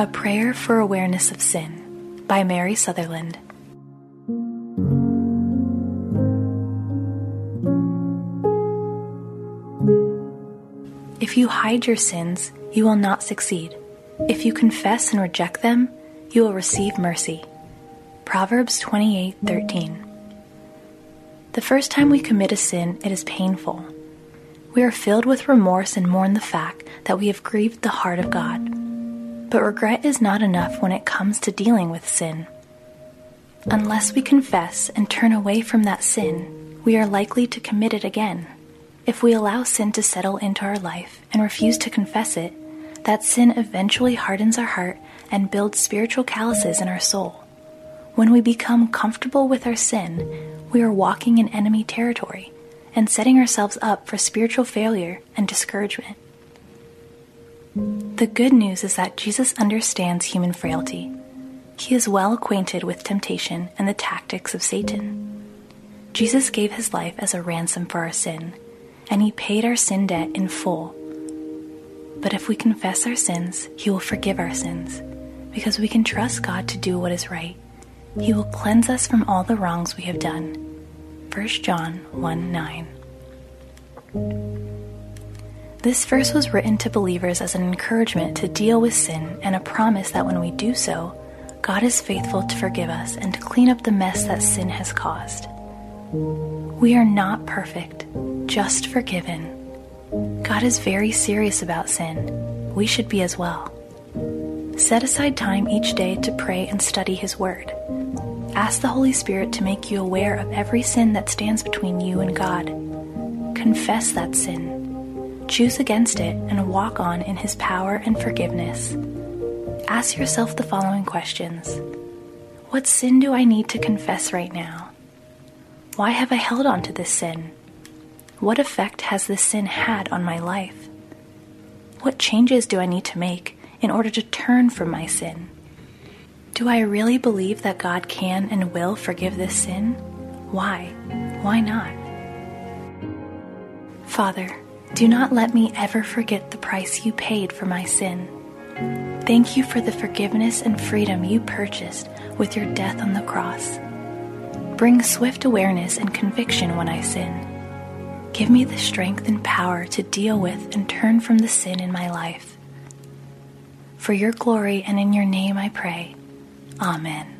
A Prayer for Awareness of Sin by Mary Southerland. If you hide your sins, you will not succeed. If you confess and reject them, you will receive mercy. Proverbs 28:13. The first time we commit a sin, it is painful. We are filled with remorse and mourn the fact that we have grieved the heart of God. But regret is not enough when it comes to dealing with sin. Unless we confess and turn away from that sin, we are likely to commit it again. If we allow sin to settle into our life and refuse to confess it, that sin eventually hardens our heart and builds spiritual calluses in our soul. When we become comfortable with our sin, we are walking in enemy territory and setting ourselves up for spiritual failure and discouragement. The good news is that Jesus understands human frailty. He is well acquainted with temptation and the tactics of Satan. Jesus gave his life as a ransom for our sin, and he paid our sin debt in full. But if we confess our sins, he will forgive our sins, because we can trust God to do what is right. He will cleanse us from all the wrongs we have done. 1 John 1 9. This verse was written to believers as an encouragement to deal with sin and a promise that when we do so, God is faithful to forgive us and to clean up the mess that sin has caused. We are not perfect, just forgiven. God is very serious about sin. We should be as well. Set aside time each day to pray and study His Word. Ask the Holy Spirit to make you aware of every sin that stands between you and God. Confess that sin choose against it, and walk on in His power and forgiveness. Ask yourself the following questions What sin do I need to confess right now? Why have I held on to this sin? What effect has this sin had on my life? What changes do I need to make in order to turn from my sin? Do I really believe that God can and will forgive this sin? Why? Why not? Father, do not let me ever forget the price you paid for my sin. Thank you for the forgiveness and freedom you purchased with your death on the cross. Bring swift awareness and conviction when I sin. Give me the strength and power to deal with and turn from the sin in my life. For your glory and in your name I pray. Amen.